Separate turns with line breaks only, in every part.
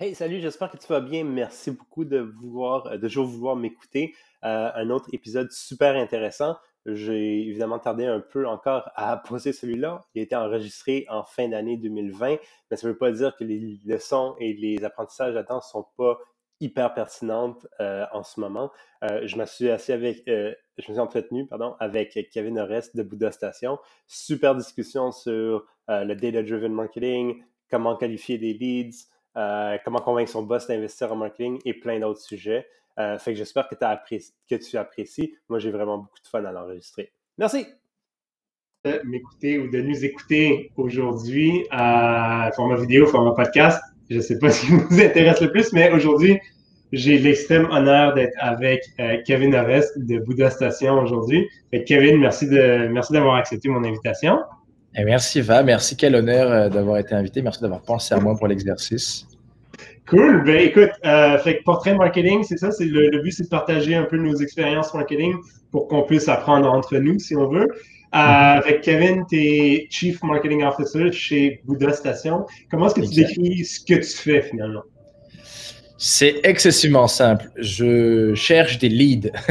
Hey, salut, j'espère que tu vas bien. Merci beaucoup de vouloir, de toujours vouloir m'écouter. Euh, un autre épisode super intéressant. J'ai évidemment tardé un peu encore à poser celui-là. Il a été enregistré en fin d'année 2020, mais ça ne veut pas dire que les leçons et les apprentissages temps ne sont pas hyper pertinentes euh, en ce moment. Euh, je me suis assis avec, je me suis entretenu, pardon, avec Kevin Orest de Bouddha Station. Super discussion sur le data-driven marketing, comment qualifier des leads, euh, comment convaincre son boss d'investir en marketing et plein d'autres sujets. Euh, fait que j'espère que, que tu apprécies. Moi, j'ai vraiment beaucoup de fun à l'enregistrer. Merci!
M'écouter ou de nous écouter aujourd'hui à format vidéo, format podcast. Je ne sais pas ce qui vous intéresse le plus, mais aujourd'hui, j'ai l'extrême honneur d'être avec euh, Kevin Orest de Bouddha Station aujourd'hui. Kevin, merci de merci d'avoir accepté mon invitation.
Et merci Va, merci quel honneur d'avoir été invité, merci d'avoir pensé à moi pour l'exercice.
Cool. Ben écoute, euh, fait que portrait marketing, c'est ça. C'est le, but, c'est de partager un peu nos expériences marketing pour qu'on puisse apprendre entre nous, si on veut. Euh, mm-hmm. avec Kevin, tu es Chief Marketing Officer chez Bouddha Station. Comment est-ce que tu décris ce que tu fais finalement?
C'est excessivement simple. Je cherche des leads.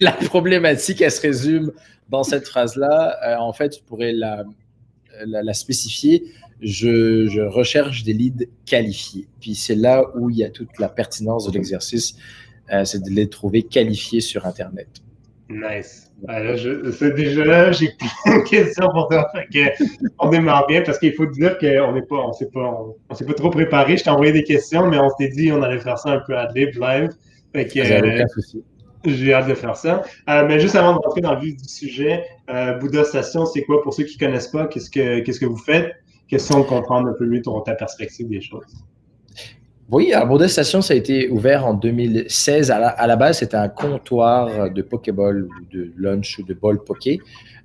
la, problématique, elle se résume dans cette phrase-là. Euh, en fait, tu pourrais la, la, la spécifier je, recherche des leads qualifiés. Puis c'est là où il y a toute la pertinence de l'exercice, euh, c'est de les trouver qualifiés sur Internet.
Nice. Alors, c'est déjà là, j'ai plein de questions pour toi. on démarre bien parce qu'il faut dire qu'on n'est pas, on s'est pas, on, s'est pas trop préparé. Je t'ai envoyé des questions, mais on s'était dit on allait faire ça un peu à live, live. Fait que, euh, j'ai hâte de faire ça. Euh, mais juste avant de rentrer dans le vif du sujet, Bouddha Station, c'est quoi pour ceux qui ne connaissent pas? Qu'est-ce que, qu'est-ce que vous faites? question de comprendre un peu mieux ton, ta perspective des choses.
Oui, alors Bouddha Station, ça a été ouvert en 2016. À la, base, c'était un comptoir de Pokéball ou de lunch ou de ball poké.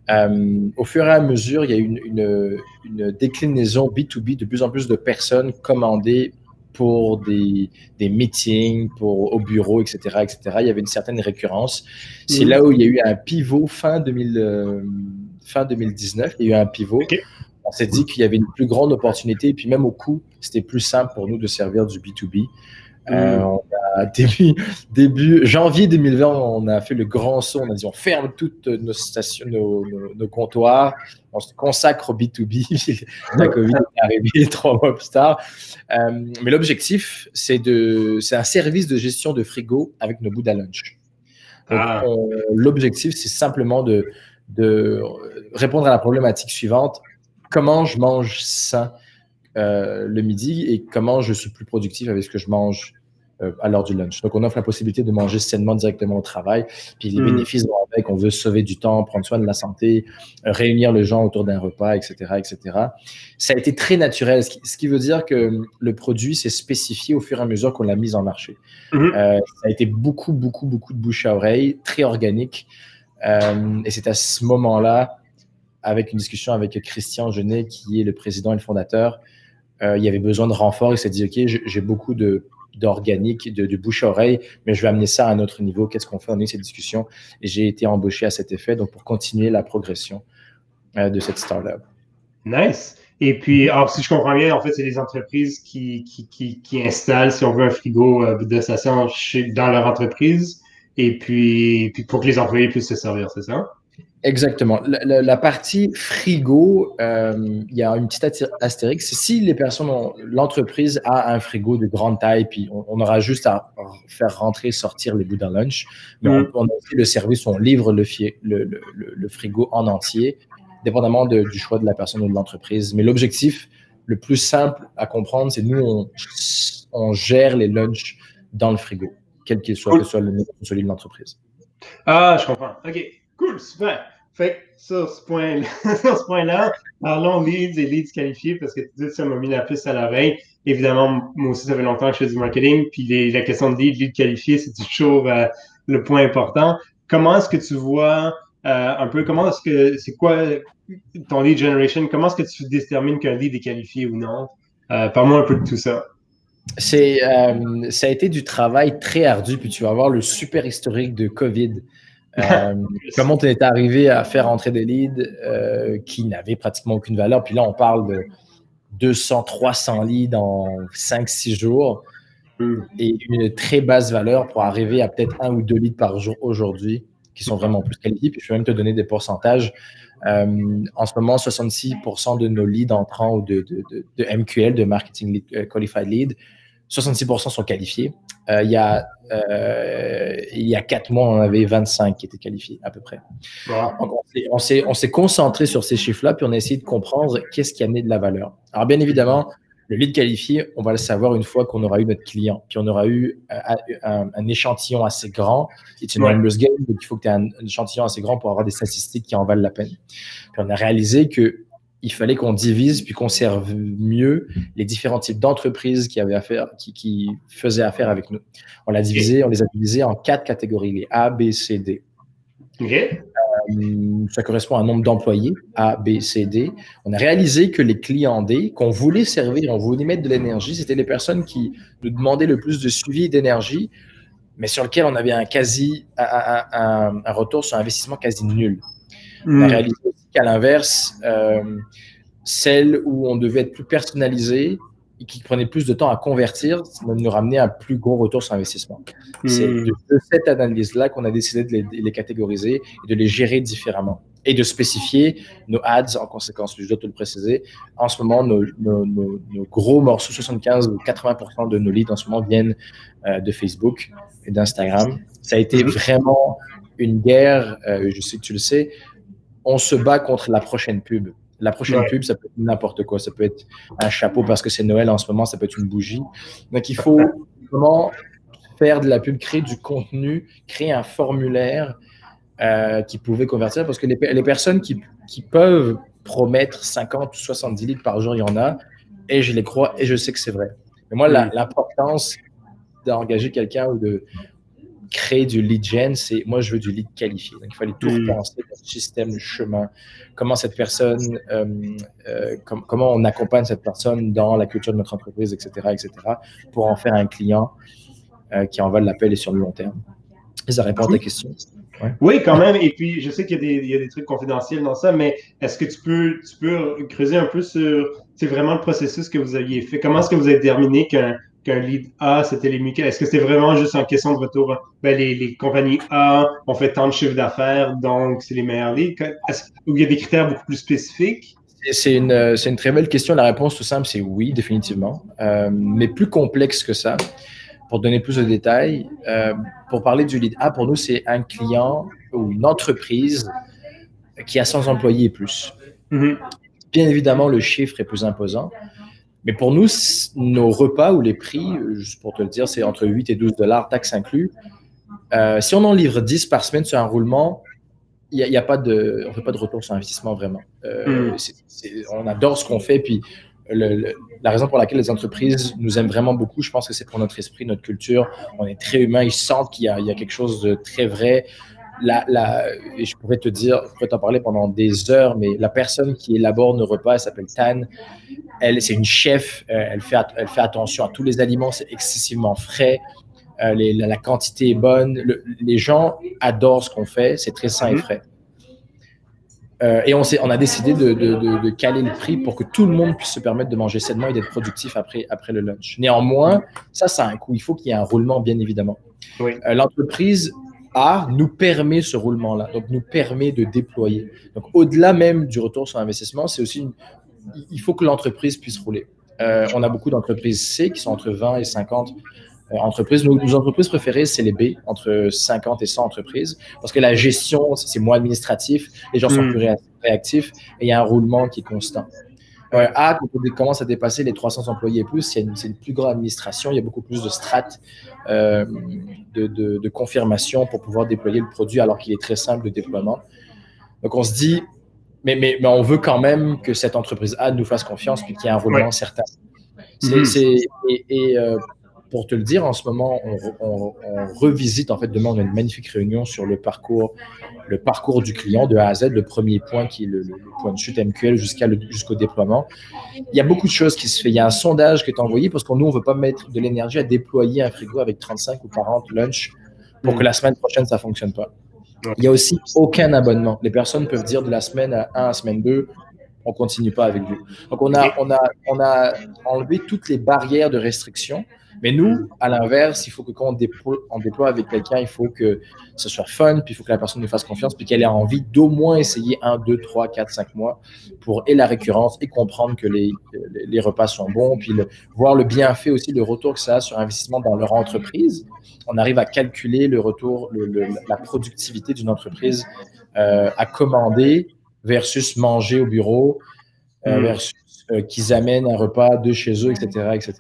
Euh, au fur et à mesure, il y a eu une, une, déclinaison B2B de plus en plus de personnes commandées pour des, des, meetings, pour, au bureau, etc., etc. Il y avait une certaine récurrence. C'est là où il y a eu un pivot fin, 2000, euh, fin 2019. Il y a eu un pivot on s'est dit qu'il y avait une plus grande opportunité. Et puis même au coût, c'était plus simple pour nous de servir du B2B. Euh, mm. on a début, début janvier 2020, on a fait le grand saut. On a dit on ferme toutes nos stations, nos, comptoirs, on se consacre au B2B. La Covid est arrivée trois mois plus tard. Euh, mais l'objectif, c'est de, c'est un service de gestion de frigo avec nos Bouddha Lunch. Ah. L'objectif, c'est simplement de, de répondre à la problématique suivante comment je mange sain euh, le midi et comment je suis plus productif avec ce que je mange euh, à l'heure du lunch. Donc, on offre la possibilité de manger sainement directement au travail. Puis les hmm. bénéfices vont avec, on veut sauver du temps, prendre soin de la santé, euh, réunir les gens autour d'un repas, etc., etc. Ça a été très naturel, ce qui, veut dire que le produit s'est spécifié au fur et à mesure qu'on l'a mis en marché. Hmm. ça a été beaucoup, beaucoup, beaucoup de bouche à oreille, très organique. et c'est à ce moment-là avec une discussion avec Christian Genet, qui est le président et le fondateur, euh, il y avait besoin de renfort. Il s'est dit, OK, j'ai beaucoup de d'organique, de, bouche-oreille, mais je vais amener ça à un autre niveau. Qu'est-ce qu'on fait? On a eu cette discussion j'ai été embauché à cet effet, donc pour continuer la progression euh, de cette startup.
Nice. Et puis, si je comprends bien, en fait, c'est les entreprises qui, qui, qui, installent, si on veut, un frigo euh, de station dans leur entreprise, et puis, puis pour que les employés puissent se servir, c'est ça?
Exactement. La, partie frigo, euh, il y a une petite astérix. Si les personnes l'entreprise a un frigo de grande taille, puis on, aura juste à faire rentrer, sortir les bouts d'un lunch. Mais on, mm. a aussi le service, on livre le, le, le, frigo en entier, dépendamment du choix de la personne ou de l'entreprise. Mais l'objectif le plus simple à comprendre, c'est nous, on, on, gère les lunchs dans le frigo, quel qu'il soit, que ce soit le celui de l'entreprise.
Ah, je comprends. OK. Cool, super. Fait que sur ce point-là, point parlons leads et leads qualifiés parce que tu dis ça m'a mis la puce à l'oreille. Évidemment, moi aussi, ça fait longtemps que je fais du marketing, puis la question de lead, lead qualifié, c'est toujours euh, le point important. Comment est-ce que tu vois euh, un peu, comment est-ce que, c'est quoi ton lead generation? Comment est-ce que tu détermines qu'un lead est qualifié ou non? Euh, Parle-moi un peu de tout ça.
C'est, ça a été du travail très ardu, puis tu vas voir le super historique de COVID. Euh, comment tu es arrivé à faire entrer des leads euh, qui n'avaient pratiquement aucune valeur? Puis là, on parle de 200, 300 leads en 5-6 jours hmm. et une très basse valeur pour arriver à peut-être un ou deux leads par jour aujourd'hui qui sont vraiment plus qualifiés. Puis je vais même te donner des pourcentages. Euh, en ce moment, 66% de nos leads entrants ou de, de, MQL, de Marketing Qualified Lead, 66% sont qualifiés. Euh, il, y a, il y a 4 mois, on en avait 25 qui étaient qualifiés à peu près. on s'est concentré sur ces chiffres-là, puis on a essayé de comprendre qu'est-ce qui a amené de la valeur. Alors bien évidemment, le lead qualifié, on va le savoir une fois qu'on aura eu notre client, puis on aura eu un, échantillon assez grand. C'est une numbers game, donc il faut que tu aies un, échantillon assez grand pour avoir des statistiques qui en valent la peine. Puis on a réalisé que il fallait qu'on divise puis qu'on serve mieux les différents types d'entreprises qui avaient affaire, qui, qui faisaient affaire avec nous. On l'a divisé, on les a divisés en quatre catégories, les A, B, C, D. Euh, ça correspond à un nombre d'employés, A, B, C, D. On a réalisé que les clients D, qu'on voulait servir, on voulait mettre de l'énergie, c'était les personnes qui nous demandaient le plus de suivi d'énergie, mais sur lequel on avait un quasi, un, retour sur investissement quasi nul. On a hmm. réalisé qu'à l'inverse, euh, celles où on devait être plus personnalisé, et qui prenait plus de temps à convertir, nous ramener un plus gros retour sur investissement. C'est hmm. de, cette analyse-là qu'on a décidé de les, catégoriser et de les gérer différemment et de spécifier nos ads en conséquence. Je dois te le préciser. En ce moment, nos, gros morceaux, 75 ou 80% de nos leads en ce moment viennent euh, de Facebook et d'Instagram. Ça a été vraiment une guerre, euh, je sais que tu le sais, on se bat contre la prochaine pub. La prochaine pub, ça peut être n'importe quoi. Ça peut être un chapeau parce que c'est Noël en ce moment, ça peut être une bougie. Donc, il faut vraiment faire de la pub, créer du contenu, créer un formulaire euh, qui pouvait convertir parce que les, personnes qui, peuvent promettre 50 ou 70 litres par jour, il y en a et je les crois et je sais que c'est vrai. Mais moi, l'importance d'engager quelqu'un ou de, créer du lead gen, c'est moi, je veux du lead qualifié. Donc, il fallait tout mm. repenser, le système, le chemin, comment cette personne, euh, euh, comment on accompagne cette personne dans la culture de notre entreprise, etc., etc., pour en faire un client euh, qui en valent l'appel et sur le long terme? Et ça répond à ta question.
Oui, quand même. Et puis, je sais qu'il y, y, a des trucs confidentiels dans ça, mais est-ce que tu peux, tu peux creuser un peu sur c'est vraiment le processus que vous aviez fait? Comment est-ce que vous avez déterminé qu'un qu'un lead A, c'était les mieux. Est-ce que c'était vraiment juste en question de retour? Ben, les, compagnies A ont fait tant de chiffre d'affaires, donc c'est les meilleurs leads. Ou il y a des critères beaucoup plus spécifiques?
C'est une, une, très belle question. La réponse tout simple, c'est oui, définitivement. Euh, mais plus complexe que ça, pour donner plus de détails, euh, pour parler du lead A, pour nous, c'est un client ou une entreprise qui a 100 employés et plus. Mm-hmm. Bien évidemment, le chiffre est plus imposant. Mais pour nous, nos repas ou les prix, juste pour te le dire, c'est entre 8 et 12 dollars, taxes inclus. Euh, si on en livre 10 par semaine sur un roulement, a, pas de, on fait pas de retour sur investissement vraiment. Euh, hmm. on adore ce qu'on fait, puis la raison pour laquelle les entreprises nous aiment vraiment beaucoup, je pense que c'est pour notre esprit, notre culture. On est très humain, ils sentent qu'il y, y, a quelque chose de très vrai la, et je pourrais te dire, je pourrais t'en parler pendant des heures, mais la personne qui élabore nos repas, elle s'appelle Tan. Elle, c'est une chef. Euh, elle, fait, elle fait attention à tous les aliments. C'est excessivement frais. Euh, la, quantité est bonne. les gens adorent ce qu'on fait. C'est très sain et mhm. frais. Euh, et on, on, a décidé de, de, caler le prix pour que tout le monde puisse se permettre de manger sainement et d'être productif après, après le lunch. Néanmoins, ça, ça a un coût. Il faut qu'il y ait un roulement, bien évidemment. Oui. L'entreprise a nous permet ce roulement-là, donc nous permet de déployer. Donc au-delà même du retour sur investissement, c'est aussi il faut que l'entreprise puisse rouler. Euh, on a beaucoup d'entreprises C qui sont entre 20 et 50 euh, entreprises. Nos, entreprises préférées, c'est les B, entre 50 et 100 entreprises, parce que la gestion, c'est moins administratif, les gens sont hmm. plus réactifs et il y a un roulement qui est constant. Euh, A, quand on commence à dépasser les 300 employés et plus, c'est une, une, plus grande administration, il y a beaucoup plus de strates euh, de, de, confirmation pour pouvoir déployer le produit alors qu'il est très simple de déploiement. Donc on se dit, mais, mais, mais, on veut quand même que cette entreprise A nous fasse confiance et qu'il y ait un roulement certain. Mhm. et, et euh, pour te le dire, en ce moment, on, revisite, en fait, demain, on a une magnifique réunion sur le parcours, le parcours du client de A à Z, le premier point qui est le, point de chute MQL jusqu'à jusqu'au déploiement. Il y a beaucoup de choses qui se font. Il y a un sondage qui est envoyé parce que nous, on ne veut pas mettre de l'énergie à déployer un frigo avec 35 ou 40 lunch pour que la semaine prochaine, ça ne fonctionne pas. Il n'y a aussi aucun abonnement. Les personnes peuvent dire de la semaine à 1 à semaine 2, on continue pas avec vous. Donc, on a, on, a, on a enlevé toutes les barrières de restriction. Mais nous, à l'inverse, il faut que quand on déploie, on déploie avec quelqu'un, il faut que ce soit fun, puis il faut que la personne nous fasse confiance, puis qu'elle ait envie d'au moins essayer un, deux, trois, quatre, cinq mois pour et la récurrence et comprendre que les, les repas sont bons, puis voir le bienfait aussi, le retour que ça a sur investissement dans leur entreprise. On arrive à calculer le retour, la productivité d'une entreprise euh, à commander versus manger au bureau, euh, mm. versus euh, qu'ils amènent un repas de chez eux, etc. etc.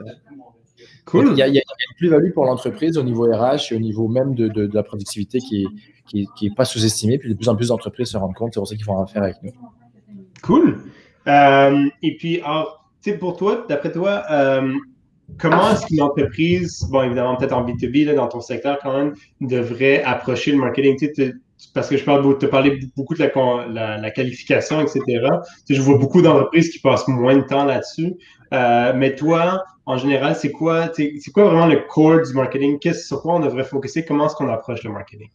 Cool. Il y, a, une plus-value pour l'entreprise au niveau RH et au niveau même de, de, la productivité qui n'est qui, est pas sous-estimée. Puis de plus en plus d'entreprises se rendent compte, c'est pour ça qu'ils font affaire avec nous.
Cool. Euh, et puis, alors, pour toi, d'après toi, euh, comment est-ce qu'une entreprise, bon, évidemment, peut-être en B2B, là, dans ton secteur quand même, devrait approcher le marketing? parce que je parle, te parler beaucoup de la, la, qualification, etc. je vois beaucoup d'entreprises qui passent moins de temps là-dessus. Euh, mais toi, en général, c'est quoi, c'est quoi vraiment le core du marketing? Qu'est-ce sur quoi on devrait focuser? Comment est-ce qu'on approche le marketing?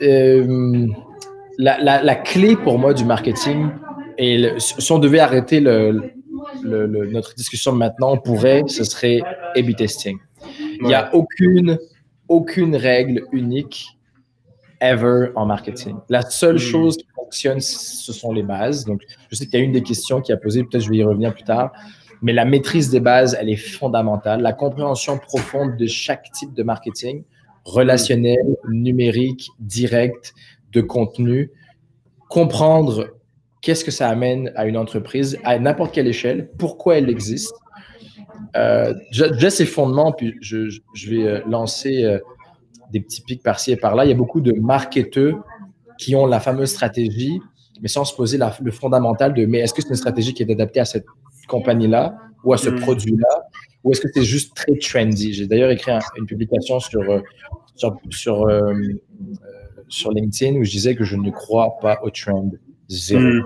Euh, la, clé pour moi du marketing, et si on devait arrêter le, notre discussion maintenant, on pourrait, ce serait A-B testing. Il n'y a aucune, aucune règle unique ever en marketing. La seule hmm. chose fonctionne, ce sont les bases. Donc, je sais qu'il y a une des questions qui a posé, peut-être je vais y revenir plus tard, mais la maîtrise des bases, elle est fondamentale. La compréhension profonde de chaque type de marketing, relationnel, numérique, direct, de contenu, comprendre qu'est-ce que ça amène à une entreprise à n'importe quelle échelle, pourquoi elle existe. Euh, déjà, ces fondements, puis je, vais euh, lancer euh, des petits pics par-ci et par-là. Il y a beaucoup de marketeurs qui ont la fameuse stratégie, mais sans se poser le fondamental de mais est-ce que c'est une stratégie qui est adaptée à cette compagnie-là ou à ce hmm. produit-là? Ou est-ce que c'est juste très trendy? J'ai d'ailleurs écrit une publication sur, euh, sur, sur, euh, euh, sur, LinkedIn où je disais que je ne crois pas au trend. Zéro. Hmm.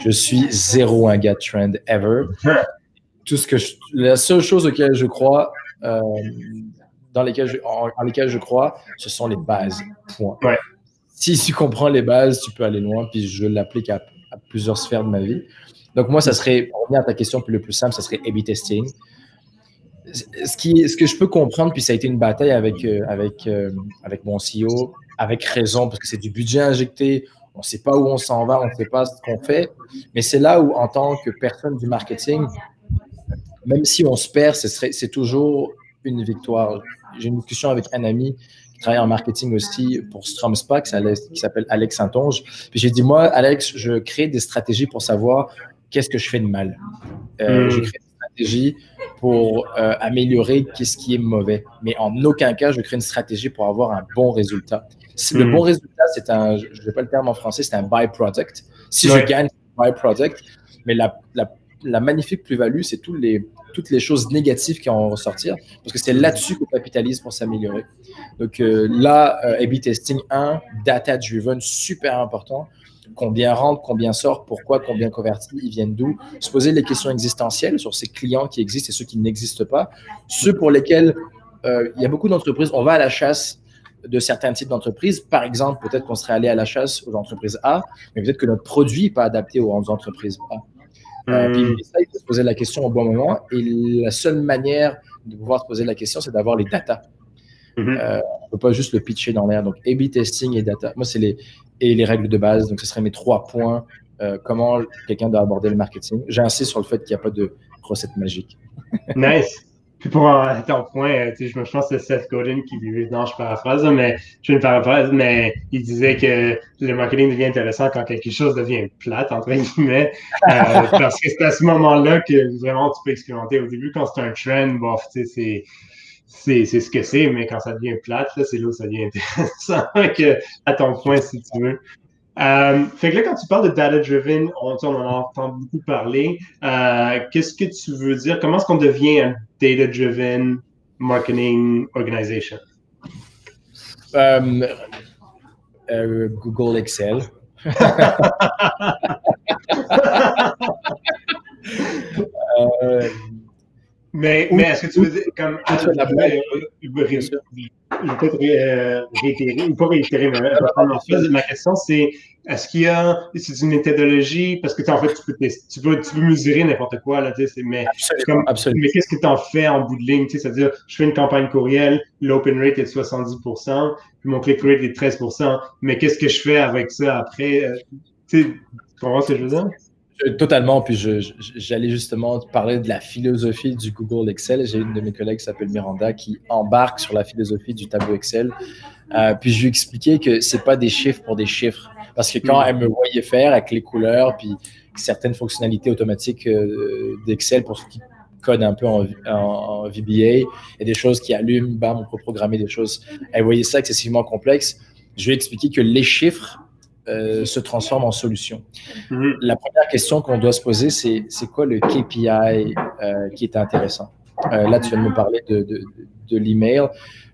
Je, suis zéro un gars trend ever. Tout ce que la seule chose auquel je crois, dans lesquelles je, en, lesquelles je crois, ce sont les bases. Point. Si tu comprends les bases, tu peux aller loin. Puis je l'applique à, plusieurs sphères de ma vie. Donc moi, ça serait, pour revenir à ta question, puis le plus simple, ça serait A-B testing. Ce, qui, ce que je peux comprendre, puis ça a été une bataille avec, euh, avec, euh, avec mon CEO, avec raison, parce que c'est du budget injecté, on ne sait pas où on s'en va, on ne sait pas ce qu'on fait. Mais c'est là où, en tant que personne du marketing, même si on se perd, c'est toujours une victoire j'ai une discussion avec un ami travaille en marketing aussi pour Stromspa, qui s'appelle Alex Saint-Onge. Puis j'ai dit, moi, Alex, je crée des stratégies pour savoir qu'est-ce que je fais de mal. Euh, hmm. Je crée des stratégies pour euh, améliorer qu'est-ce qui est mauvais. Mais en aucun cas, je crée une stratégie pour avoir un bon résultat. Le hmm. bon résultat, c'est un, je ne sais pas le terme en français, c'est un byproduct. Si je gagne, c'est un byproduct. Mais la, la, la magnifique plus-value, c'est les, toutes les choses négatives qui en ressortir, parce que c'est là-dessus qu'on capitalise pour s'améliorer. Donc euh, là, euh, A-B testing 1, data-driven, super important. Combien rentre, combien sort, pourquoi, combien convertit, ils viennent d'où. Se poser les questions existentielles sur ces clients qui existent et ceux qui n'existent pas. Ceux pour lesquels euh, il y a beaucoup d'entreprises, on va à la chasse de certains types d'entreprises. Par exemple, peut-être qu'on serait allé à la chasse aux entreprises A, mais peut-être que notre produit n'est pas adapté aux entreprises A. Euh, puis hmm. il faut se poser la question au bon moment. Et la seule manière de pouvoir se poser la question, c'est d'avoir les data. Mm-hmm. Euh, on ne peut pas juste le pitcher dans l'air. Donc, A-B testing et data. Moi, c'est les, et les règles de base. Donc, ce seraient mes trois points. Euh, comment quelqu'un doit aborder le marketing. J'insiste sur le fait qu'il n'y a pas de recette magique.
nice. Puis pour un, ton point, euh, je, pense que c'est Seth Godin qui lui, non, je paraphrase, mais je fais une paraphrase, mais il disait que le marketing devient intéressant quand quelque chose devient plate, entre guillemets, euh, parce que c'est à ce moment-là que vraiment tu peux expérimenter. Au début, quand c'est un trend, bon, c'est c'est ce que c'est, mais quand ça devient plate, c'est là où ça devient intéressant. que, à ton point, si tu veux. Euh, fait que là, quand tu parles de data-driven, on, on, en entend beaucoup parler. Euh, Qu'est-ce que tu veux dire? Comment est-ce qu'on devient un data-driven marketing organization?
Um, uh, Google Excel.
uh, Mais, mais est-ce que tu veux dire, comme, je vais peut-être réitérer, ou pas réitérer, mais ma question, c'est est-ce qu'il y a, c'est une méthodologie, parce que en fait, tu peux, tu peux, tu peux mesurer n'importe quoi, là, tu sais, mais,
absolument.
mais qu'est-ce que tu en fais en bout de ligne, tu sais, c'est-à-dire, je fais une campagne courriel, l'open rate est de 70%, puis mon click rate est de 13%, mais qu'est-ce que je fais avec ça après, euh, tu sais, tu comprends ce que je veux dire?
Totalement. Puis j'allais justement parler de la philosophie du Google Excel. J'ai une de mes collègues qui s'appelle Miranda qui embarque sur la philosophie du tableau Excel. Euh, puis je lui expliquais que c'est pas des chiffres pour des chiffres. Parce que quand elle me voyait faire avec les couleurs, puis certaines fonctionnalités automatiques euh, d'Excel pour ceux qui codent un peu en, en, VBA, a des choses qui allument, bam, on peut programmer des choses. Elle voyait ça excessivement complexe. Je lui ai expliqué que les chiffres, euh, se transforme en solution. Mhm. La première question qu'on doit se poser, c'est c'est quoi le KPI euh, qui est intéressant? Euh, là, tu viens de me parler de, de, de l'email.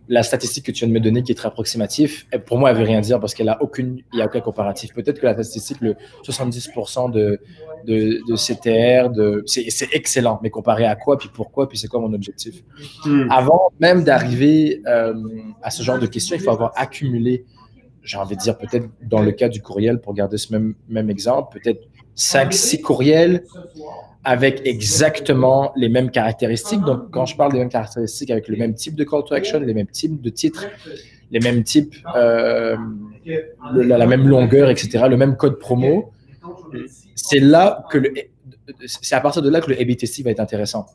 La statistique que tu viens de me donner, qui est très approximative, pour moi, elle veut rien dire parce qu'elle a aucune, il n'y a aucun comparatif. Peut-être que la statistique, le 70% de, de, de, CTR, de, c'est excellent, mais comparé à quoi, puis pourquoi, puis c'est quoi mon objectif? Mhm. Avant même d'arriver à ce genre de questions, il faut avoir accumulé j'ai envie de dire peut-être dans le cas du courriel, pour garder ce même, même exemple, peut-être 5-6 courriels avec exactement les mêmes caractéristiques. Donc, quand je parle des mêmes caractéristiques avec le même type de call to action, les mêmes types de titres, les mêmes types, euh, la, même longueur, etc., le même code promo, c'est là que le, c'est à partir de là que le A-B testing va être intéressant.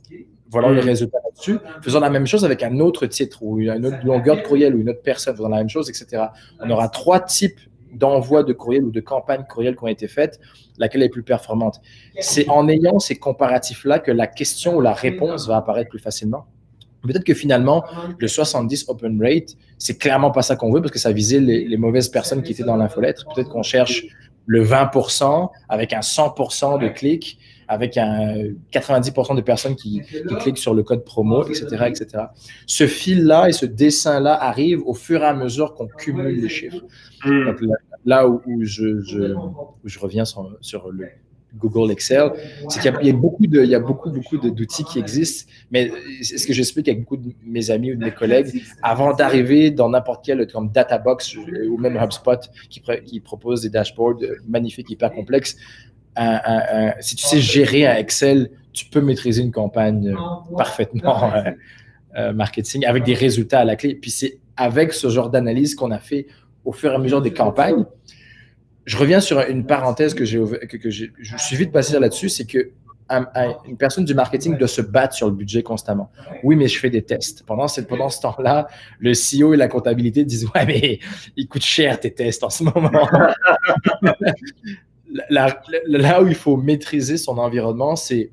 Voilà les résultats là-dessus. Faisons la même chose avec un autre titre ou une autre longueur de courriel ou une autre personne, faisons la même chose, etc. On aura trois types d'envoi de courriel ou de campagnes courriel qui ont été faites, laquelle est plus performante? C'est en ayant ces comparatifs-là que la question ou la réponse va apparaître plus facilement. Peut-être que finalement, le 70 open rate, c'est clairement pas ça qu'on veut parce que ça visait les, les mauvaises personnes qui étaient dans l'infolettre. Peut-être qu'on cherche le 20% avec un 100% de clics avec un 90% de personnes qui, cliquent sur le code promo, etc. etc. Ce fil-là et ce dessin-là arrivent au fur et à mesure qu'on cumule les chiffres. Hmm. Donc là, où, je, je, reviens sur, sur, le Google Excel, c'est qu'il y, a beaucoup de, il y a beaucoup, beaucoup d'outils qui existent, mais c'est ce que j'explique avec beaucoup de mes amis ou de mes collègues, avant d'arriver dans n'importe quel comme Databox ou même HubSpot qui, qui propose des dashboards magnifiques, hyper complexes, si tu sais gérer un Excel, tu peux maîtriser une campagne euh, parfaitement euh, euh, marketing avec des résultats à la clé. Puis c'est avec ce genre d'analyse qu'on a fait au fur et à mesure des campagnes. Je reviens sur une parenthèse que j'ai, que, je suis vite passé là-dessus, c'est que une personne du marketing doit se battre sur le budget constamment. Oui, mais je fais des tests. Pendant, pendant ce temps-là, le CEO et la comptabilité disent Ouais, mais ils coûtent cher tes tests en ce moment. là, où il faut maîtriser son environnement, c'est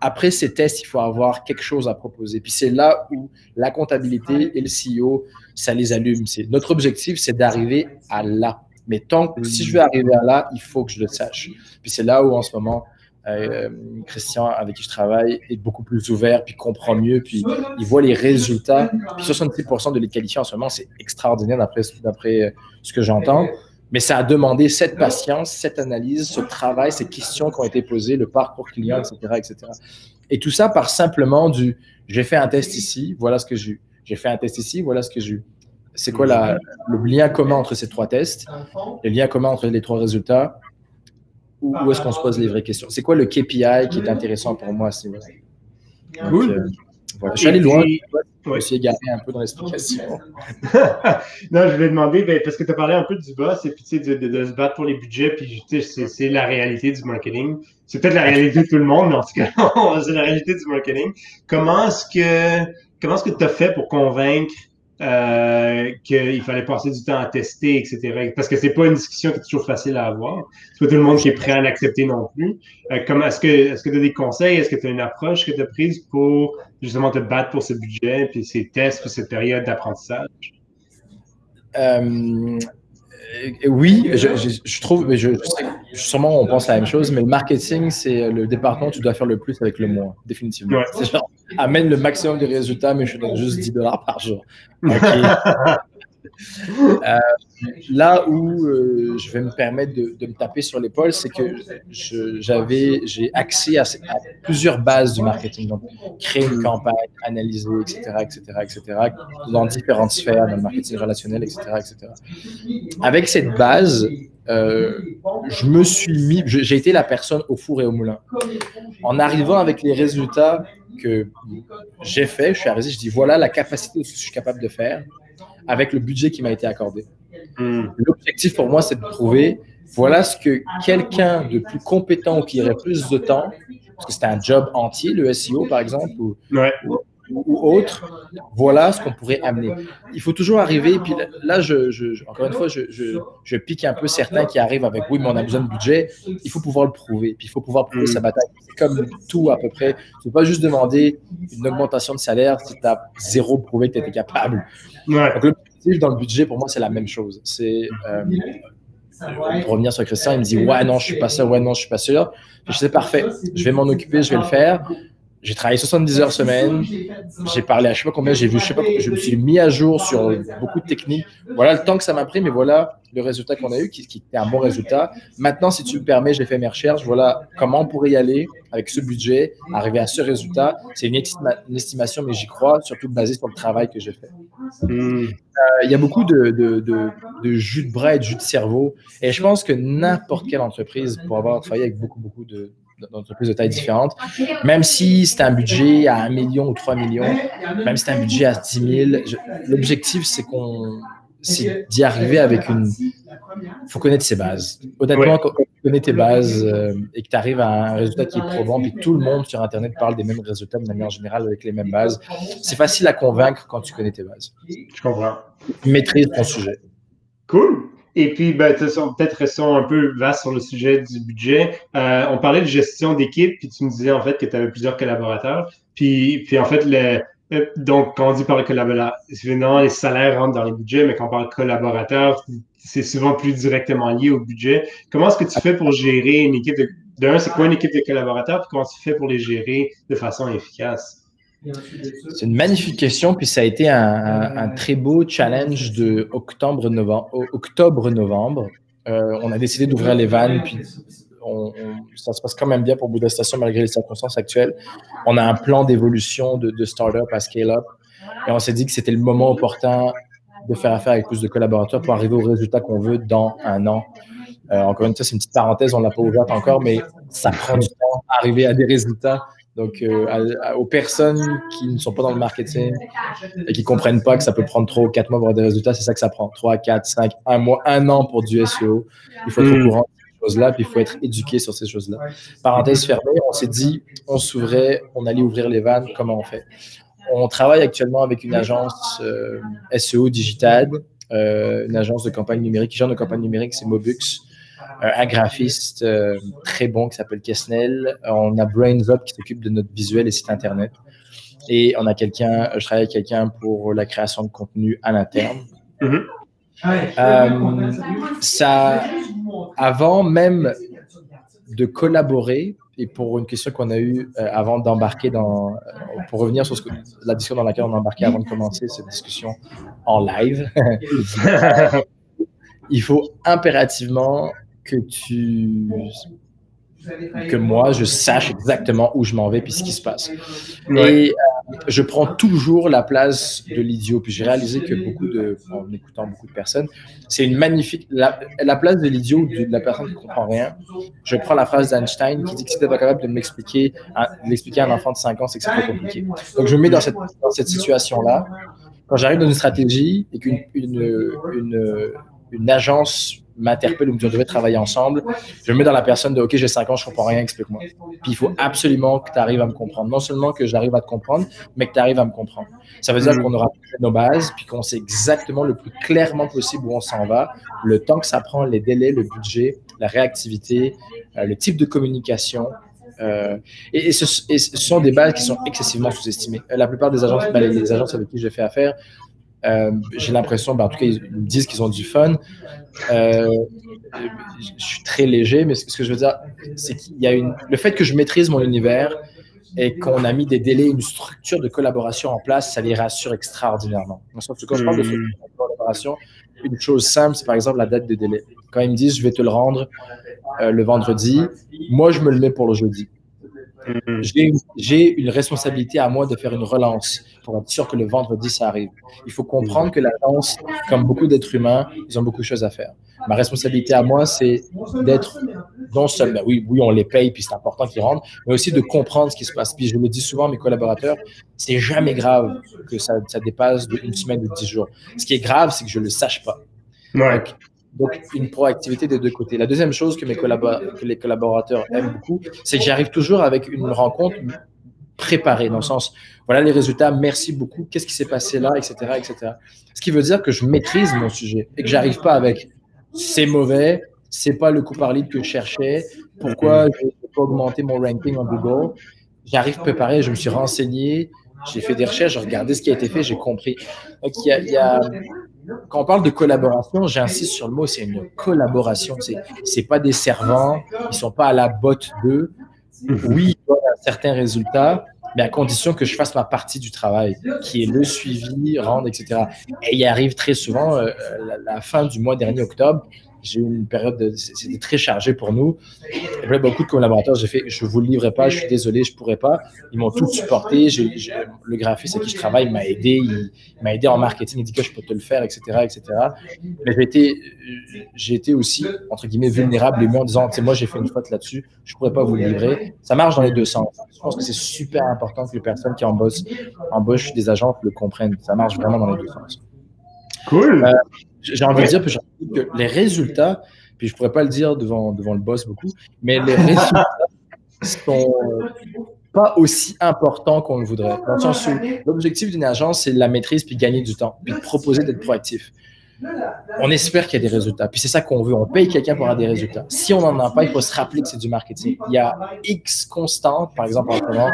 après ces tests, il faut avoir quelque chose à proposer. Puis c'est là où la comptabilité et le CEO, ça les allume. Notre objectif, c'est d'arriver à là. Mais tant que si je veux arriver à là, il faut que je le sache. Puis c'est là où en ce moment, euh, Christian, avec qui je travaille, est beaucoup plus ouvert, puis comprend mieux, puis il voit les résultats. Puis 66% de les qualifier en ce moment, c'est extraordinaire d'après ce que j'entends. Mais ça a demandé cette patience, cette analyse, ce travail, ces questions qui ont été posées, le parcours client, etc., etc. Et tout ça par simplement du j'ai fait un test ici, voilà ce que j'ai eu. J'ai fait un test ici, voilà ce que j'ai eu. C'est quoi la, le lien commun entre ces trois tests, le lien commun entre les trois résultats, où, où est-ce qu'on se pose les vraies questions? C'est quoi le KPI qui est intéressant pour moi
Cool.
Voilà. Je suis allé loin. Je me suis égaré un peu dans l'explication.
non, je voulais demander, ben, parce que tu as parlé un peu du boss et puis de, de, de, se battre pour les budgets, puis c'est la réalité du marketing. C'est peut-être la réalité de tout le monde, mais en tout cas, c'est la réalité du marketing. Comment est-ce que comment est-ce que tu as fait pour convaincre euh, qu'il fallait passer du temps à tester, etc. Parce que c'est pas une discussion qui est toujours facile à avoir. C'est pas tout le monde qui est prêt à l'accepter non plus. Euh, comment est-ce que est-ce que tu as des conseils, est-ce que tu as une approche que tu as prise pour justement te battre pour ce budget, puis ces tests, pour cette période d'apprentissage?
Euh, oui, je, trouve, mais je, sûrement on pense la même chose, mais le marketing, c'est le département où tu dois faire le plus avec le moins, définitivement. C'est genre, amène le maximum de résultats, mais je donne juste 10 dollars par jour. Euh, là où euh, je vais me permettre de, me taper sur l'épaule, c'est que j'avais, j'ai accès à, plusieurs bases du marketing. Donc, créer une campagne, analyser, etc., etc., etc., dans différentes sphères, dans le marketing relationnel, etc., etc. Avec cette base, euh, je me suis mis, j'ai été la personne au four et au moulin. En arrivant avec les résultats que j'ai fait, je suis arrivé, je dis voilà la capacité de ce que je suis capable de faire avec le budget qui m'a été accordé. Hmm. L'objectif pour moi, c'est de prouver voilà ce que quelqu'un de plus compétent ou qui aurait plus de temps, parce que c'était un job entier, le SEO par exemple, ou, ou, autre, voilà ce qu'on pourrait amener. Il faut toujours arriver, et puis là, je, encore une fois, je, pique un peu certains qui arrivent avec oui, mais on a besoin de budget, il faut pouvoir le prouver, puis il faut pouvoir prouver sa bataille. C'est comme tout à peu près. Tu ne peux pas juste demander une augmentation de salaire si tu as zéro prouvé que tu étais capable. Donc, l'objectif dans le budget, pour moi, c'est la même chose. C'est. Euh, pour revenir sur Christian, il me dit Ouais, non, je suis pas sûr, ouais, non, je suis pas sûr. Je sais, parfait, je vais m'en occuper, je vais le faire. J'ai travaillé 70 heures semaine. J'ai parlé à je sais pas combien, j'ai vu, je sais pas, je me suis mis à jour sur beaucoup de techniques. Voilà le temps que ça m'a pris, mais voilà le résultat qu'on a eu, qui, qui était un bon résultat. Maintenant, si tu me permets, j'ai fait mes recherches. Voilà comment on pourrait y aller avec ce budget, arriver à ce résultat. C'est une, estimation, mais j'y crois, surtout basée sur le travail que j'ai fait. Hmm. Euh, il y a beaucoup de, de, de, de, jus de bras et de jus de cerveau. Et je pense que n'importe quelle entreprise, pour avoir travaillé avec beaucoup, beaucoup de, d'entreprises de taille différente, même si c'est un budget à 1 million ou 3 millions, même si c'est un budget à 10 000, l'objectif, c'est qu'on c'est d'y arriver avec une. Il faut connaître ses bases. Honnêtement, quand tu connais tes bases euh, et que tu arrives à un résultat qui est probant, puis tout le monde sur Internet parle des mêmes résultats de manière générale avec les mêmes bases, c'est facile à convaincre quand tu connais tes bases.
Je comprends.
Maîtrise ton sujet.
Cool. Et puis, ben, peut-être restons un peu vaste sur le sujet du budget. Euh, on parlait de gestion d'équipe, puis tu me disais en fait que tu avais plusieurs collaborateurs. Puis, puis en fait, le, euh, donc, quand on dit par collaborateur, évidemment, les salaires rentrent dans les budgets, mais quand on parle collaborateur, c'est souvent plus directement lié au budget. Comment est-ce que tu fais pour gérer une équipe de. D'un, c'est quoi une équipe de collaborateurs, puis comment tu fais pour les gérer de façon efficace?
C'est une magnifique question, puis ça a été un, très beau challenge de octobre-novembre. Octobre-novembre, euh, on a décidé d'ouvrir les vannes, puis ça se passe quand même bien pour Station malgré les circonstances actuelles. On a un plan d'évolution de, de startup à scale-up, et on s'est dit que c'était le moment opportun de faire affaire avec plus de collaborateurs pour arriver au résultat qu'on veut dans un an. Euh, encore une fois, c'est une petite parenthèse, on ne l'a pas ouverte encore, mais ça prend du temps arriver à des résultats. Donc, euh, aux personnes qui ne sont pas dans le marketing et qui comprennent pas que ça peut prendre 3 ou 4 mois pour avoir des résultats, c'est ça que ça prend. 3, 4, 5, 1 mois, 1 an pour du SEO. Il faut être au hmm. courant de ces choses-là, puis il faut être éduqué sur ces choses-là. Parenthèse fermée, on s'est dit, on s'ouvrait, on allait ouvrir les vannes, comment on fait? On travaille actuellement avec une agence euh, SEO Digital, euh, une agence de campagne numérique, qui gère nos campagnes numériques, c'est Mobux. Euh, un graphiste euh, très bon qui s'appelle Kesnel. On a BrainZop qui s'occupe de notre visuel et site internet. Et on a quelqu'un, je travaille avec quelqu'un pour la création de contenu à l'interne. Euh, ça, avant même de collaborer, et pour une question qu'on a eue avant d'embarquer dans, pour revenir sur ce que, la discussion dans laquelle on a embarqué avant de commencer cette discussion en live, il faut impérativement que tu que moi, je sache exactement où je m'en vais puis ce qui se passe. Et euh, je prends toujours la place de l'idiot. Puis j'ai réalisé que beaucoup de, en écoutant beaucoup de personnes, c'est une magnifique, la, place de l'idiot de la personne qui comprend rien. Je prends la phrase d'Einstein qui dit que si tu pas capable de m'expliquer, l'expliquer à un enfant de 5 ans, c'est que c'est trop compliqué. Donc je me mets dans cette, dans cette situation-là. Quand j'arrive dans une stratégie et qu'une une, une, une agence m'interpelle ou me dit on devrait travailler ensemble, je me mets dans la personne de OK, j'ai 5 ans, je comprends rien, explique-moi. Puis il faut absolument que tu arrives à me comprendre. Non seulement que j'arrive à te comprendre, mais que tu arrives à me comprendre. Ça veut dire mm. qu'on aura nos bases, puis qu'on sait exactement le plus clairement possible où on s'en va, le temps que ça prend, les délais, le budget, la réactivité, euh, le type de communication. Euh, et, ce, sont des bases qui sont excessivement sous-estimées. La plupart des agences, ben, les agences avec qui j'ai fait affaire, euh, j'ai l'impression, ben, en tout cas, ils me disent qu'ils ont du fun. Euh, je suis très léger, mais ce que je veux dire, c'est qu'il y a une, le fait que je maîtrise mon univers et qu'on a mis des délais, une structure de collaboration en place, ça les rassure extraordinairement. Sauf que quand je parle de hmm. collaboration, une chose simple, c'est par exemple la date de délai. Quand ils me disent, je vais te le rendre euh, le vendredi, moi, je me le mets pour le jeudi. Mm-hmm. J'ai une responsabilité à moi de faire une relance pour être sûr que le vendredi, ça arrive. Il faut comprendre que l'agence, comme beaucoup d'êtres humains, ils ont beaucoup de choses à faire. Ma responsabilité à moi, c'est d'être non seulement, oui, oui, on les paye, puis c'est important qu'ils rentrent, mais aussi de comprendre ce qui se passe. Puis je le dis souvent à mes collaborateurs, c'est jamais grave que ça, ça dépasse une semaine ou dix jours. Ce qui est grave, c'est que je ne le sache pas. Donc, une proactivité des deux côtés. La deuxième chose que, mes les collaborateurs aiment beaucoup, c'est que j'arrive toujours avec une rencontre préparée, dans le sens, voilà les résultats, merci beaucoup, qu'est-ce qui s'est passé là, etc., etc. Ce qui veut dire que je maîtrise mon sujet et que j'arrive pas avec c'est mauvais, c'est pas le coup par litre que je cherchais, pourquoi je vais pas augmenter mon ranking en Google. J'arrive préparé, je me suis renseigné, j'ai fait des recherches, j'ai regardé ce qui a été fait, j'ai compris. Donc, il y a quand on parle de collaboration, j'insiste sur le mot, c'est une collaboration. C'est, c'est pas des servants, ils sont pas à la botte d'eux. Oui, ils un certain résultat, mais à condition que je fasse ma partie du travail, qui est le suivi, rendre, etc. Et il arrive très souvent, euh, la, fin du mois dernier, octobre, j'ai eu une période, de, c'était très chargé pour nous. Et puis, beaucoup de collaborateurs, j'ai fait, je vous le livrerai pas, je suis désolé, je pourrais pas. Ils m'ont tout supporté. le graphiste avec qui je travaille m'a aidé, il, m'a aidé en marketing, il dit que je peux te le faire, etc., etc. Mais j'ai été, aussi entre guillemets vulnérable lui en disant, tu sais, moi j'ai fait une faute là-dessus, je pourrais pas vous le livrer. Ça marche dans les deux sens. Je pense que c'est super important que les personnes qui embauchent, embauchent des agents le comprennent. Ça marche vraiment dans les deux sens.
Cool. Euh,
j'ai envie de dire que les résultats, puis je pourrais pas le dire devant, devant le boss beaucoup, mais les résultats sont pas aussi importants qu'on le voudrait. Dans le sens où l'objectif d'une agence, c'est la maîtrise puis gagner du temps, puis proposer d'être proactif. On espère qu'il y a des résultats. Puis c'est ça qu'on veut. On paye quelqu'un pour avoir des résultats. Si on n'en a pas, il faut se rappeler que c'est du marketing. Il y a X constantes. Par exemple, en ce moment,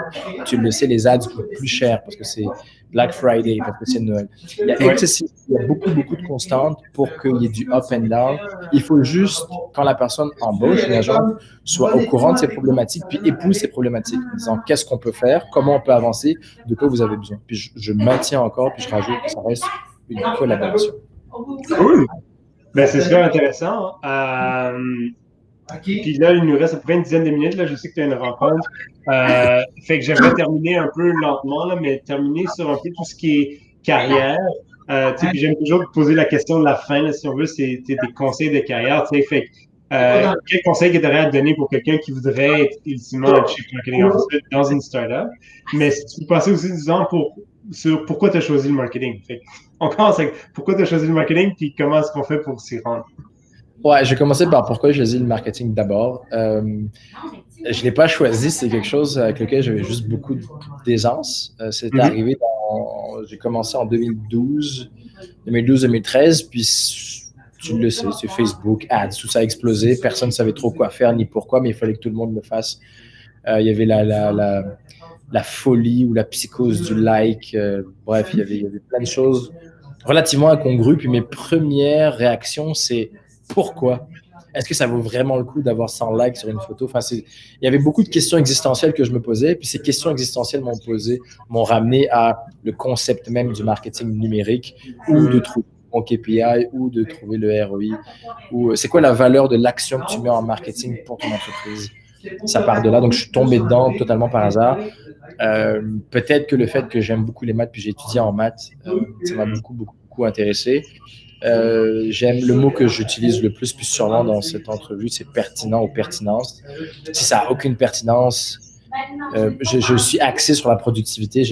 tu le sais, les ads coûtent plus cher parce que c'est Black Friday, parce que c'est Noël. Il y, a il y a beaucoup, beaucoup de constantes pour qu'il y ait du up and down. Il faut juste, quand la personne embauche une agence, soit au courant de ces problématiques, puis épouse ces problématiques, en disant qu'est-ce qu'on peut faire, comment on peut avancer, de quoi vous avez besoin? Puis je, je maintiens encore, puis je rajoute que ça reste une collaboration.
Cool! Ben, c'est super intéressant. Euh, puis là, il nous reste à peu près une dizaine de minutes. Là. Je sais que tu as une rencontre. Euh, fait que j'aimerais terminer un peu lentement, là, mais terminer sur un peu tout ce qui est carrière. Euh, j'aime toujours poser la question de la fin, si on veut, c'est tes conseils de carrière. Fait euh, quel conseil que tu aurais à donner pour quelqu'un qui voudrait être ultimement Chief Marketing Officer dans une startup? Mais si tu peux passer aussi, disons, pour, sur pourquoi tu as choisi le marketing? Fait, on commence avec pourquoi tu as choisi le marketing, puis comment est-ce qu'on fait pour s'y rendre?
Ouais, je vais commencer par pourquoi j'ai choisi le marketing d'abord. Euh, je ne l'ai pas choisi, c'est quelque chose avec lequel j'avais juste beaucoup d'aisance. Euh, c'est mhm. arrivé dans. J'ai commencé en 2012, 2012-2013, puis tu le sais, c'est Facebook, ads, tout ça a explosé. Personne ne savait trop quoi faire ni pourquoi, mais il fallait que tout le monde le fasse. Euh, il y avait la, la, la, la, folie ou la psychose du like. Bref, il y, avait, il y avait plein de choses relativement incongrues. Puis mes premières réactions, c'est pourquoi? Est-ce que ça vaut vraiment le coup d'avoir 100 likes sur une photo? Enfin, Il y avait beaucoup de questions existentielles que je me posais, puis ces questions existentielles m'ont posé, m'ont ramené à le concept même du marketing numérique ou de trouver mon KPI ou de trouver le ROI ou euh, c'est quoi la valeur de l'action que tu mets en marketing pour ton entreprise? Ça part de là, donc je suis tombé dedans totalement par hasard. Euh, peut-être que le fait que j'aime beaucoup les maths, puis j'ai étudié en maths, euh, ça m'a beaucoup, beaucoup, beaucoup intéressé. Euh, j'aime le mot que j'utilise le plus, plus sûrement dans cette entrevue, c'est pertinent ou pertinence. Si ça n'a aucune pertinence, euh, je, suis axé sur la productivité.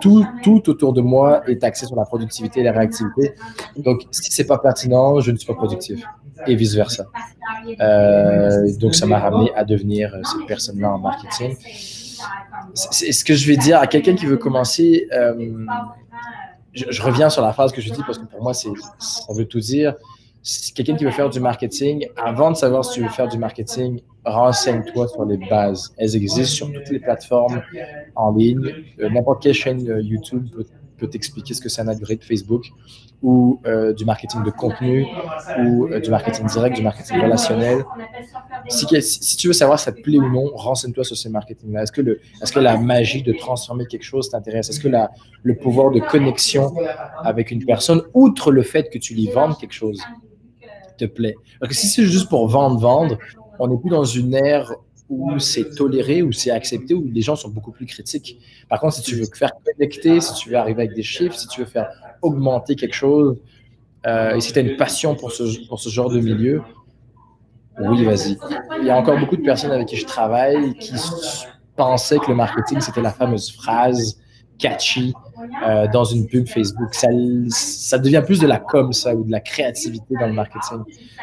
Tout, tout autour de moi est axé sur la productivité et la réactivité. Donc, si c'est pas pertinent, je ne suis pas productif et vice versa. Euh, donc, ça m'a ramené à devenir cette personne-là en marketing. C'est ce que je vais dire à quelqu'un qui veut commencer je, reviens sur la phrase que je dis parce que pour moi, ça veut tout dire. Si quelqu'un qui veut faire du marketing, avant de savoir si tu veux faire du marketing, renseigne-toi sur les bases. Elles existent sur toutes les plateformes en ligne. Euh, n'importe quelle chaîne euh, YouTube peut, peut t'expliquer ce que c'est un algorithme Facebook ou euh, du marketing de contenu ou euh, du marketing direct, du marketing relationnel? Si, tu veux savoir si ça te plaît ou non, renseigne-toi sur ces marketing-là. Est-ce que, est-ce que la magie de transformer quelque chose t'intéresse? Est-ce que la, le pouvoir de connexion avec une personne, outre le fait que tu lui vendes quelque chose, te plaît? Si c'est juste pour vendre, vendre, on n'est plus dans une ère où c'est toléré, où c'est accepté, où les gens sont beaucoup plus critiques. Par contre, si tu veux faire connecter, si tu veux arriver avec des chiffres, si tu veux faire augmenter quelque chose, euh, et si tu as une passion pour ce, pour ce genre de milieu, oui, vas-y. Il y a encore beaucoup de personnes avec qui je travaille qui pensaient que le marketing, c'était la fameuse phrase catchy euh, dans une pub Facebook. Ça, ça devient plus de la com, ça, ou de la créativité dans le marketing.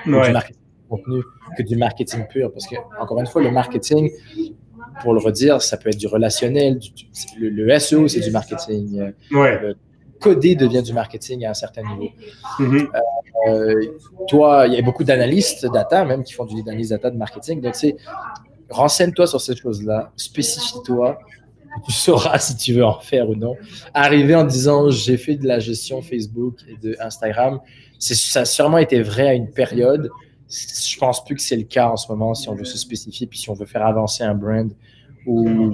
Du marketing contenu que du marketing pur. Parce que, encore une fois, le marketing, pour le redire, ça peut être du relationnel. le, SEO, c'est du marketing. Euh,
ouais.
Le codé devient du marketing à un certain niveau.
Mm-hmm.
Euh, toi, il y a beaucoup d'analystes data, même, qui font du analyse data de marketing. Donc, c'est renseigne-toi sur ces choses-là, spécifie-toi. Tu sauras si tu veux en faire ou non. Arriver en disant j'ai fait de la gestion Facebook et de Instagram, ça a sûrement été vrai à une période je pense plus que c'est le cas en ce moment si on veut se spécifier puis si on veut faire avancer un brand ou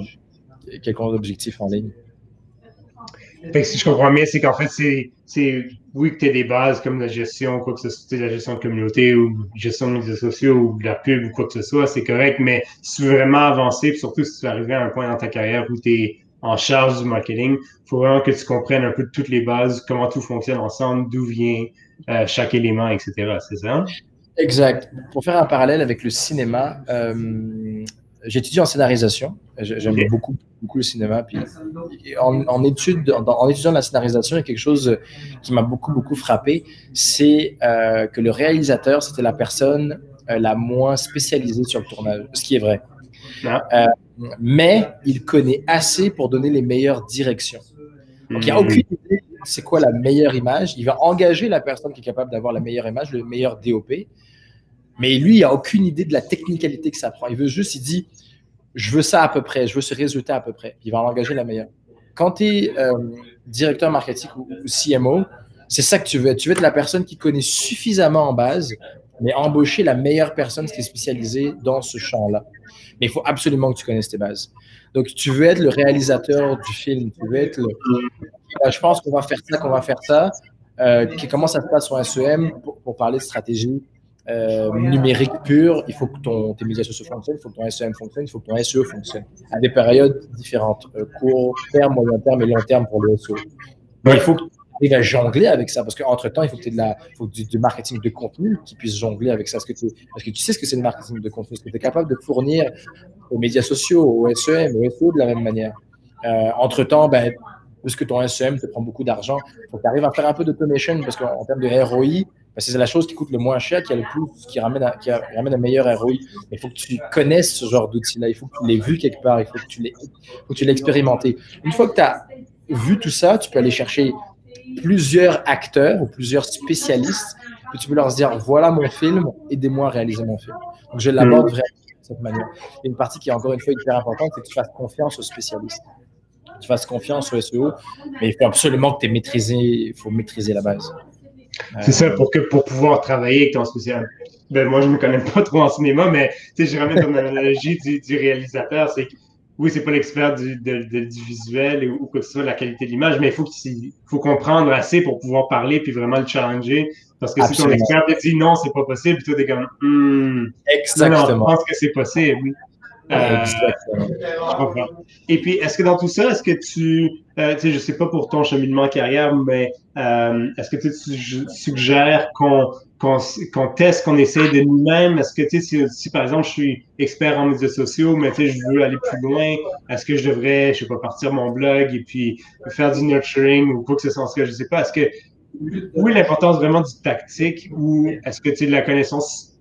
quelconque objectif en ligne.
Fait si je comprends bien, c'est qu'en fait, c'est oui que tu as des bases comme la gestion, quoi que ce soit, la gestion de communauté ou gestion de réseaux sociaux ou de la pub ou quoi que ce soit, c'est correct, mais si tu veux vraiment avancer, surtout si tu veux arriver à un point dans ta carrière où tu es en charge du marketing, il faut vraiment que tu comprennes un peu toutes les bases, comment tout fonctionne ensemble, d'où vient euh, chaque élément, etc. C'est ça?
Exact. Pour faire un parallèle avec le cinéma, euh, j'étudie en scénarisation. J'aime beaucoup, beaucoup le cinéma. Puis en, étude, en, étudiant la scénarisation, il y a quelque chose qui m'a beaucoup, beaucoup frappé. C'est euh, que le réalisateur, c'était la personne euh, la moins spécialisée sur le tournage, ce qui est vrai.
Ah.
mais il connaît assez pour donner les meilleures directions. Donc, il n'y a aucune idée c'est quoi la meilleure image? Il va engager la personne qui est capable d'avoir la meilleure image, le meilleur DOP. Mais lui, il n'a aucune idée de la technicalité que ça prend. Il veut juste, il dit, je veux ça à peu près, je veux ce résultat à peu près. Il va engager la meilleure. Quand tu es euh, directeur marketing ou, CMO, c'est ça que tu veux être. Tu veux être la personne qui connaît suffisamment en base, mais embaucher la meilleure personne qui est spécialisée dans ce champ-là. Mais il faut absolument que tu connaisses tes bases. Donc, tu veux être le réalisateur du film. Tu veux être le... Je pense qu'on va faire ça, qu'on va faire ça. Euh, comment ça se passe sur SEM pour parler de stratégie euh, numérique pur, il faut que ton, tes médias sociaux fonctionnent, il faut que ton SEM fonctionne, il faut que ton SEO fonctionne, à des périodes différentes, euh, court terme, moyen terme et long terme pour le SEO. Il faut que tu à jongler avec ça, parce qu'entre-temps, il faut que tu aies du, marketing de contenu qui puisse jongler avec ça. Parce que, parce que tu sais ce que c'est le marketing de contenu, est-ce que tu es capable de fournir aux médias sociaux, au SEM, au SEO de la même manière? Entre-temps, ben, puisque ton SEM te prend beaucoup d'argent, il faut que tu arrives à faire un peu d'automation, parce qu'en termes de ROI, c'est la chose qui coûte le moins cher, qui a le plus, qui ramène, qui ramène un meilleur ROI. Il faut que tu connaisses ce genre d'outil-là. Il faut que tu l'aies vu quelque part. Il faut que tu l'aies expérimenté. Une fois que tu as vu tout ça, tu peux aller chercher plusieurs acteurs ou plusieurs spécialistes que tu peux leur dire voilà mon film, aidez-moi à réaliser mon film. Donc je l'aborde mm. vraiment de cette manière. Et une partie qui est encore une fois hyper importante, c'est que tu fasses confiance aux spécialistes. Tu fasses confiance au SEO, mais il faut absolument que tu aies maîtrisé, il faut maîtriser la base.
C'est ça, pour, que, pour pouvoir travailler avec ton spécial. Ben, moi, je ne me connais pas trop en cinéma, mais je ramène ton analogie du, du réalisateur. C'est que, oui, c'est pas l'expert du, du, visuel ou, que ce soit la qualité de l'image, mais il faut, faut comprendre assez pour pouvoir parler puis vraiment le challenger. Parce que si ton expert te dit non, c'est pas possible, puis toi, t'es comme, hmm,
Exactement.
je pense que c'est possible. Euh, Et puis, est-ce que dans tout ça, est-ce que tu, euh, tu sais, je sais pas pour ton cheminement carrière, mais euh, est-ce que tu suggères qu'on qu'on teste, qu'on essaye de nous-mêmes? Est-ce que, tu sais, si, par exemple, je suis expert en médias sociaux, mais tu sais, je veux aller plus loin, est-ce que je devrais, je sais pas, partir mon blog et puis faire du nurturing ou quoi que ce soit, je sais pas. Est-ce que, où est l'importance vraiment du tactique ou est-ce que, tu sais, de la connaissance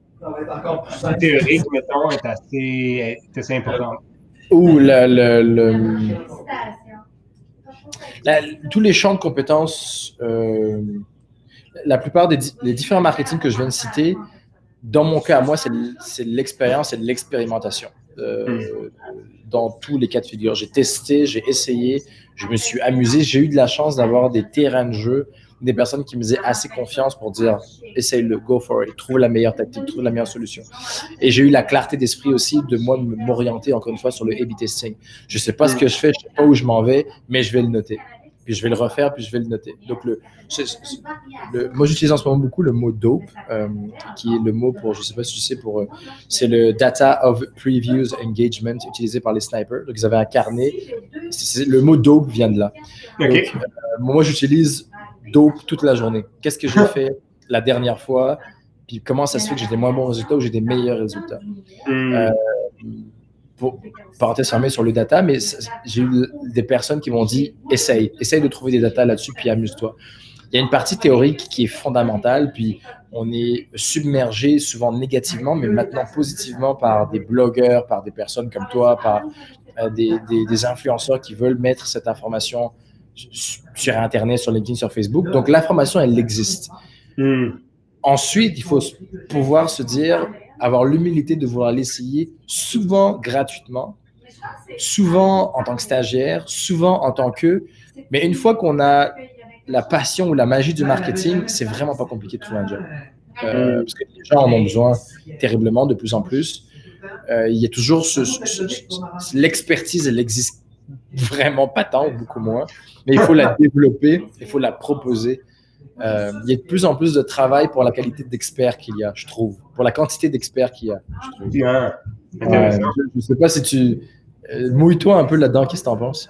théorique, mettons, est assez, est assez importante?
Ou le, le, tous les champs de compétences, euh, la plupart des, différents marketing que je viens de citer, dans mon cas, moi, c'est l'expérience et l'expérimentation. Euh, dans tous les cas de figure. J'ai testé, j'ai essayé, je me suis amusé. J'ai eu de la chance d'avoir des terrains de jeu, des personnes qui me faisaient assez confiance pour dire essaye le, go for it, trouve la meilleure tactique, trouve la meilleure solution. Et j'ai eu la clarté d'esprit aussi de moi m'orienter encore une fois sur le A-B testing. Je sais pas ce que je fais, je sais pas où je m'en vais, mais je vais le noter puis je vais le refaire, puis je vais le noter. Donc, le, moi, j'utilise en ce moment beaucoup le mot dope, euh, qui est le mot pour, je ne sais pas si tu sais, pour, euh, c'est le data of previews engagement utilisé par les snipers. Donc, ils avaient un carnet. le mot dope vient de là. Donc, euh, moi, j'utilise dope toute la journée. Qu'est-ce que j'ai fait la dernière fois? Puis comment ça se fait que j'ai des moins bons résultats ou j'ai des meilleurs résultats? Hmm pour, parenthèse fermée sur le data, mais j'ai eu des personnes qui m'ont dit essaye, essaye de trouver des data là-dessus, puis amuse-toi. Il y a une partie théorique qui est fondamentale, puis on est submergé souvent négativement, mais maintenant positivement par des blogueurs, par des personnes comme toi, par euh, des, des, influenceurs qui veulent mettre cette information sur Internet, sur LinkedIn, sur Facebook. Donc l'information, elle existe. Hmm. Ensuite, il faut pouvoir se dire, avoir l'humilité de vouloir l'essayer, souvent gratuitement, souvent en tant que stagiaire, souvent en tant que. Mais une fois qu'on a la passion ou la magie du marketing, c'est vraiment pas compliqué de trouver un job. Euh, parce que les gens en ont besoin terriblement de plus en plus. Euh, il y a toujours ce, l'expertise, elle existe vraiment pas tant, beaucoup moins, mais il faut la développer, il faut la proposer. Euh, il y a de plus en plus de travail pour la qualité d'experts qu'il y a, je trouve, pour la quantité d'experts qu'il y a. Je ne sais pas si tu. Euh, mouille-toi un peu là-dedans, qu'est-ce que tu en penses?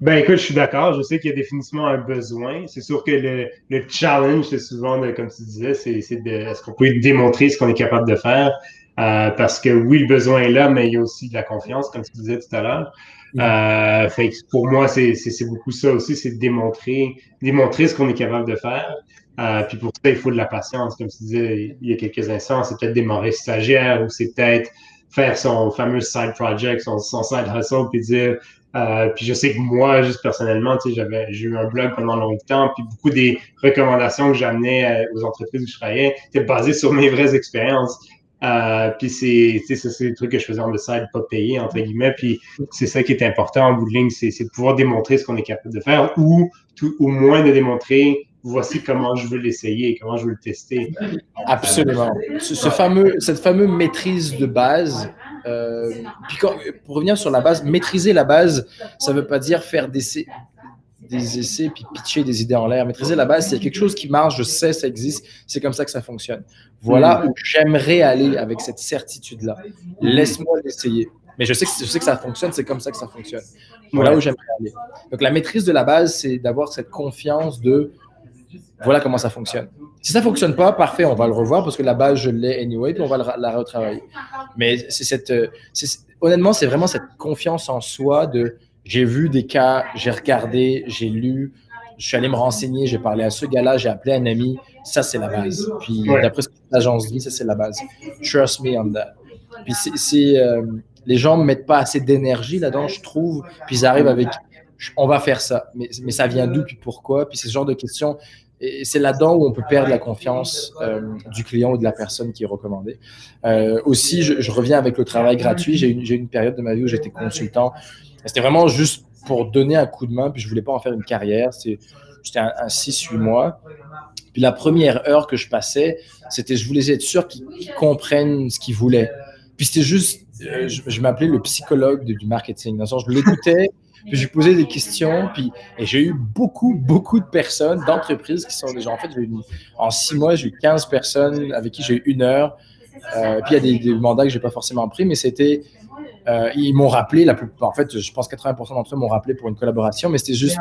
Ben écoute, je suis d'accord. Je sais qu'il y a définitivement un besoin. C'est sûr que le, le challenge, c'est souvent, comme tu disais, c'est de est-ce qu'on peut démontrer ce qu'on est capable de faire? Euh, parce que oui, le besoin est là, mais il y a aussi de la confiance, comme tu disais tout à l'heure. Euh, fait pour moi, c'est beaucoup ça aussi, c'est de démontrer, démontrer ce qu'on est capable de faire. Euh, puis pour ça, il faut de la patience. Comme tu disais il y a quelques instants, c'est peut-être démarrer stagiaire ou c'est peut-être faire son fameux side project, son, son side hustle, puis dire. Puis je sais que moi, juste personnellement, tu sais, j'avais, j'ai eu un blog pendant longtemps, puis beaucoup des recommandations que j'amenais aux entreprises où je travaillais étaient basées sur mes vraies expériences. Euh, puis c'est, c'est des trucs que je faisais en side, pas payé, entre guillemets. Puis c'est ça qui est important en bout de ligne, c'est, de pouvoir démontrer ce qu'on est capable de faire ou tout, au moins de démontrer voici comment je veux l'essayer, comment je veux le tester.
Absolument. Ce, fameux, cette fameuse maîtrise de base. Euh, puis pour revenir sur la base, maîtriser la base, ça ne veut pas dire faire des, des essais puis pitcher des idées en l'air. Maîtriser la base, c'est quelque chose qui marche, je sais, ça existe, c'est comme ça que ça fonctionne. Voilà où j'aimerais aller avec cette certitude-là. Laisse-moi l'essayer. Mais je sais, que, je sais que ça fonctionne, c'est comme ça que ça fonctionne. Voilà où j'aimerais aller. Donc la maîtrise de la base, c'est d'avoir cette confiance de voilà comment ça fonctionne. Si ça ne fonctionne pas, parfait, on va le revoir parce que la base, je l'ai anyway, puis on va la retravailler. Mais c'est cette, honnêtement, c'est vraiment cette confiance en soi de j'ai vu des cas, j'ai regardé, j'ai lu, je suis allé me renseigner, j'ai parlé à ce gars-là, j'ai appelé un ami. Ça, c'est la base. Puis d'après ce que l'agence dit, ça, c'est la base. Trust me on that. Puis c'est, euh, les gens ne mettent pas assez d'énergie là-dedans, je trouve. Puis ils arrivent avec on va faire ça. Mais, mais ça vient d'où, puis pourquoi? Puis c'est ce genre de questions. Et c'est là-dedans où on peut perdre la confiance euh, du client ou de la personne qui est recommandée. Euh, aussi, je, reviens avec le travail gratuit. J'ai eu une période de ma vie où j'étais consultant c'était vraiment juste pour donner un coup de main, puis je voulais pas en faire une carrière. C'était un, un 6-8 mois. Puis la première heure que je passais, c'était je voulais être sûr qu'ils comprennent ce qu'ils voulaient. Puis c'était juste, euh, je, m'appelais le psychologue du marketing. Dans je l'écoutais, puis lui posais des questions, puis et j'ai eu beaucoup, beaucoup de personnes, d'entreprises qui sont déjà, en fait, en six mois, j'ai eu 15 personnes avec qui j'ai eu une heure. Euh, puis il y a des, mandats que j'ai pas forcément pris, mais c'était euh, ils m'ont rappelé, la en fait, je pense 80% d'entre eux m'ont rappelé pour une collaboration, mais c'était juste,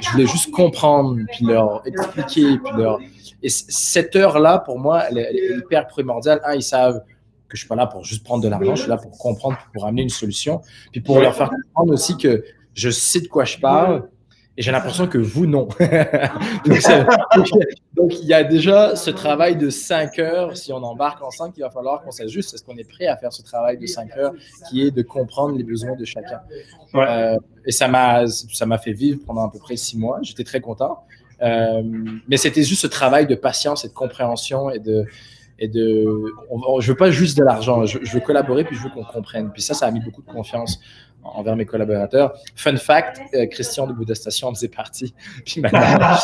je voulais juste comprendre, puis leur expliquer, puis leur. Et cette heure-là, pour moi, elle est, hyper primordiale. Un, ils savent que je suis pas là pour juste prendre de l'argent, je suis là pour comprendre, pour amener une solution, puis pour leur faire comprendre aussi que je sais de quoi je parle, et j'ai l'impression que vous, non. donc, il y a déjà ce travail de 5 heures. Si on embarque ensemble, il va falloir qu'on s'ajuste. Est-ce qu'on est prêt à faire ce travail de 5 heures qui est de comprendre les besoins de chacun? Euh, et ça m'a, ça m'a fait vivre pendant à peu près 6 mois. J'étais très content. Euh, mais c'était juste ce travail de patience et de compréhension et de, et de. je veux pas juste de l'argent, je, veux collaborer puis je veux qu'on comprenne. Puis ça, ça a mis beaucoup de confiance envers mes collaborateurs. Fun fact, euh, Christian de Bouddha Station en faisait partie. Puis
maintenant.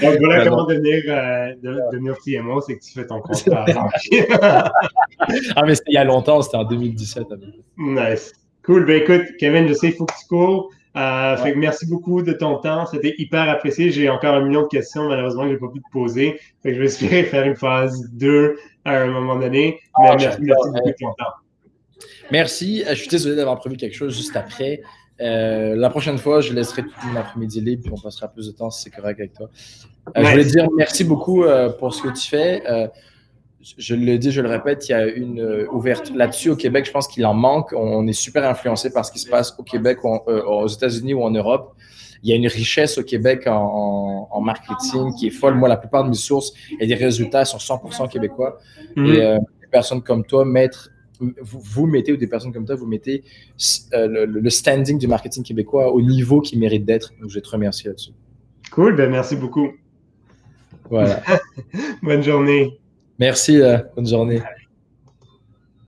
Donc voilà comment devenir, euh, devenir TMO, c'est que tu fais ton contrat.
ah, mais c'était il y a longtemps, c'était en 2017.
Nice. Cool. Ben écoute, Kevin, je sais, il faut que tu cours. Euh, fait que merci beaucoup de ton temps. C'était hyper apprécié. J'ai encore un million de questions, malheureusement, que je n'ai pas pu te poser. Fait que je vais espérer faire une phase 2 à un moment donné. Mais ah, merci, beaucoup de ton temps.
Merci. Je suis désolé d'avoir prévu quelque chose juste après. Euh, la prochaine fois, je laisserai tout mon après-midi libre puis on passera plus de temps si c'est correct avec toi. Euh, je voulais dire merci beaucoup pour ce que tu fais je le dis, je le répète, il y a une euh, ouverture là-dessus au Québec. Je pense qu'il en manque. On est super influencé par ce qui se passe au Québec, euh, aux États-Unis ou en Europe. Il y a une richesse au Québec en, marketing qui est folle. Moi, la plupart de mes sources et des résultats sont 100% québécois. Mhm. Et euh, des personnes comme toi, mettre, vous, mettez, ou des personnes comme toi, vous mettez le, standing du marketing québécois au niveau qui mérite d'être. Donc, je vais te remercier là-dessus.
Cool, ben merci beaucoup.
Voilà.
Bonne journée.
Merci, euh, bonne journée.